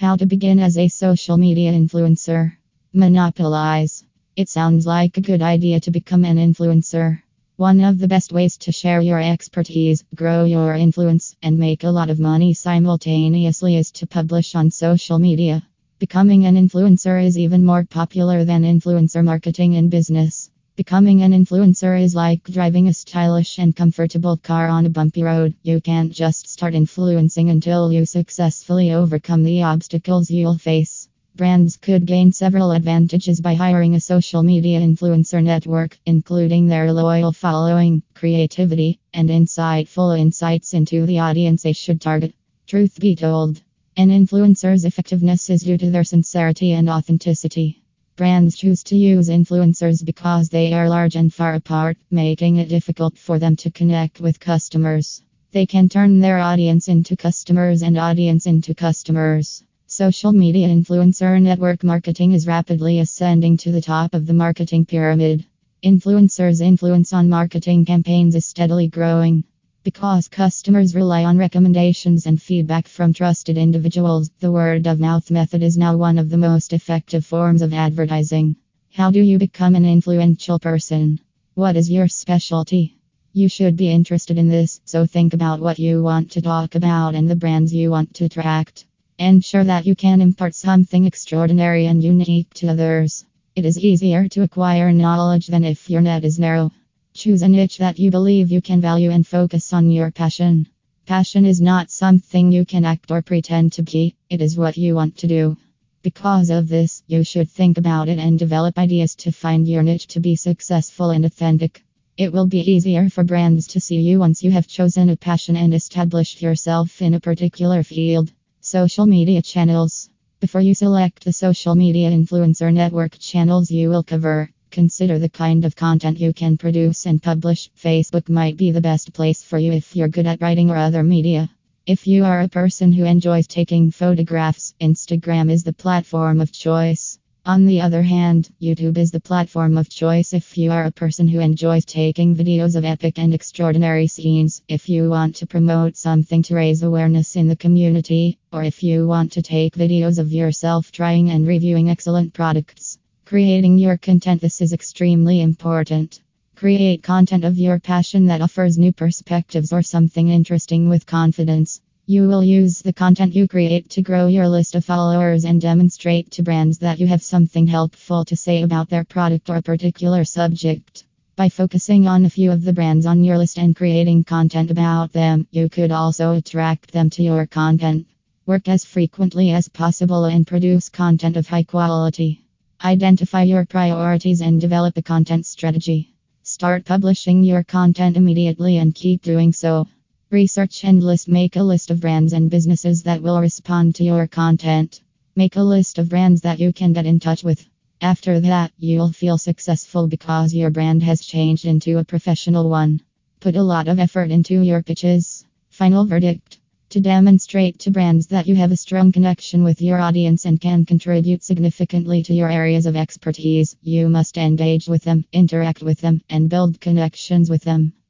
How to begin as a social media influencer. Monopolize. It sounds like a good idea to become an influencer. One of the best ways to share your expertise, grow your influence, and make a lot of money simultaneously is to publish on social media. Becoming an influencer is even more popular than influencer marketing in business. Becoming an influencer is like driving a stylish and comfortable car on a bumpy road. You can't just start influencing until you successfully overcome the obstacles you'll face. Brands could gain several advantages by hiring a social media influencer network, including their loyal following, creativity, and insightful insights into the audience they should target. Truth be told, an influencer's effectiveness is due to their sincerity and authenticity. Brands choose to use influencers because they are large and far apart, making it difficult for them to connect with customers. They can turn their audience into customers and audience into customers. Social media influencer network marketing is rapidly ascending to the top of the marketing pyramid. Influencers' influence on marketing campaigns is steadily growing. Because customers rely on recommendations and feedback from trusted individuals, the word of mouth method is now one of the most effective forms of advertising. How do you become an influential person? What is your specialty? You should be interested in this, so think about what you want to talk about and the brands you want to attract. Ensure that you can impart something extraordinary and unique to others. It is easier to acquire knowledge than if your net is narrow. Choose a niche that you believe you can value and focus on your passion. Passion is not something you can act or pretend to be, it is what you want to do. Because of this, you should think about it and develop ideas to find your niche to be successful and authentic. It will be easier for brands to see you once you have chosen a passion and established yourself in a particular field. Social media channels. Before you select the social media influencer network channels you will cover, Consider the kind of content you can produce and publish. Facebook might be the best place for you if you're good at writing or other media. If you are a person who enjoys taking photographs, Instagram is the platform of choice. On the other hand, YouTube is the platform of choice if you are a person who enjoys taking videos of epic and extraordinary scenes, if you want to promote something to raise awareness in the community, or if you want to take videos of yourself trying and reviewing excellent products. Creating your content. This is extremely important. Create content of your passion that offers new perspectives or something interesting with confidence. You will use the content you create to grow your list of followers and demonstrate to brands that you have something helpful to say about their product or particular subject. By focusing on a few of the brands on your list and creating content about them, you could also attract them to your content. Work as frequently as possible and produce content of high quality. Identify your priorities and develop a content strategy. Start publishing your content immediately and keep doing so. Research and list make a list of brands and businesses that will respond to your content. Make a list of brands that you can get in touch with. After that, you'll feel successful because your brand has changed into a professional one. Put a lot of effort into your pitches. Final verdict. To demonstrate to brands that you have a strong connection with your audience and can contribute significantly to your areas of expertise, you must engage with them, interact with them, and build connections with them.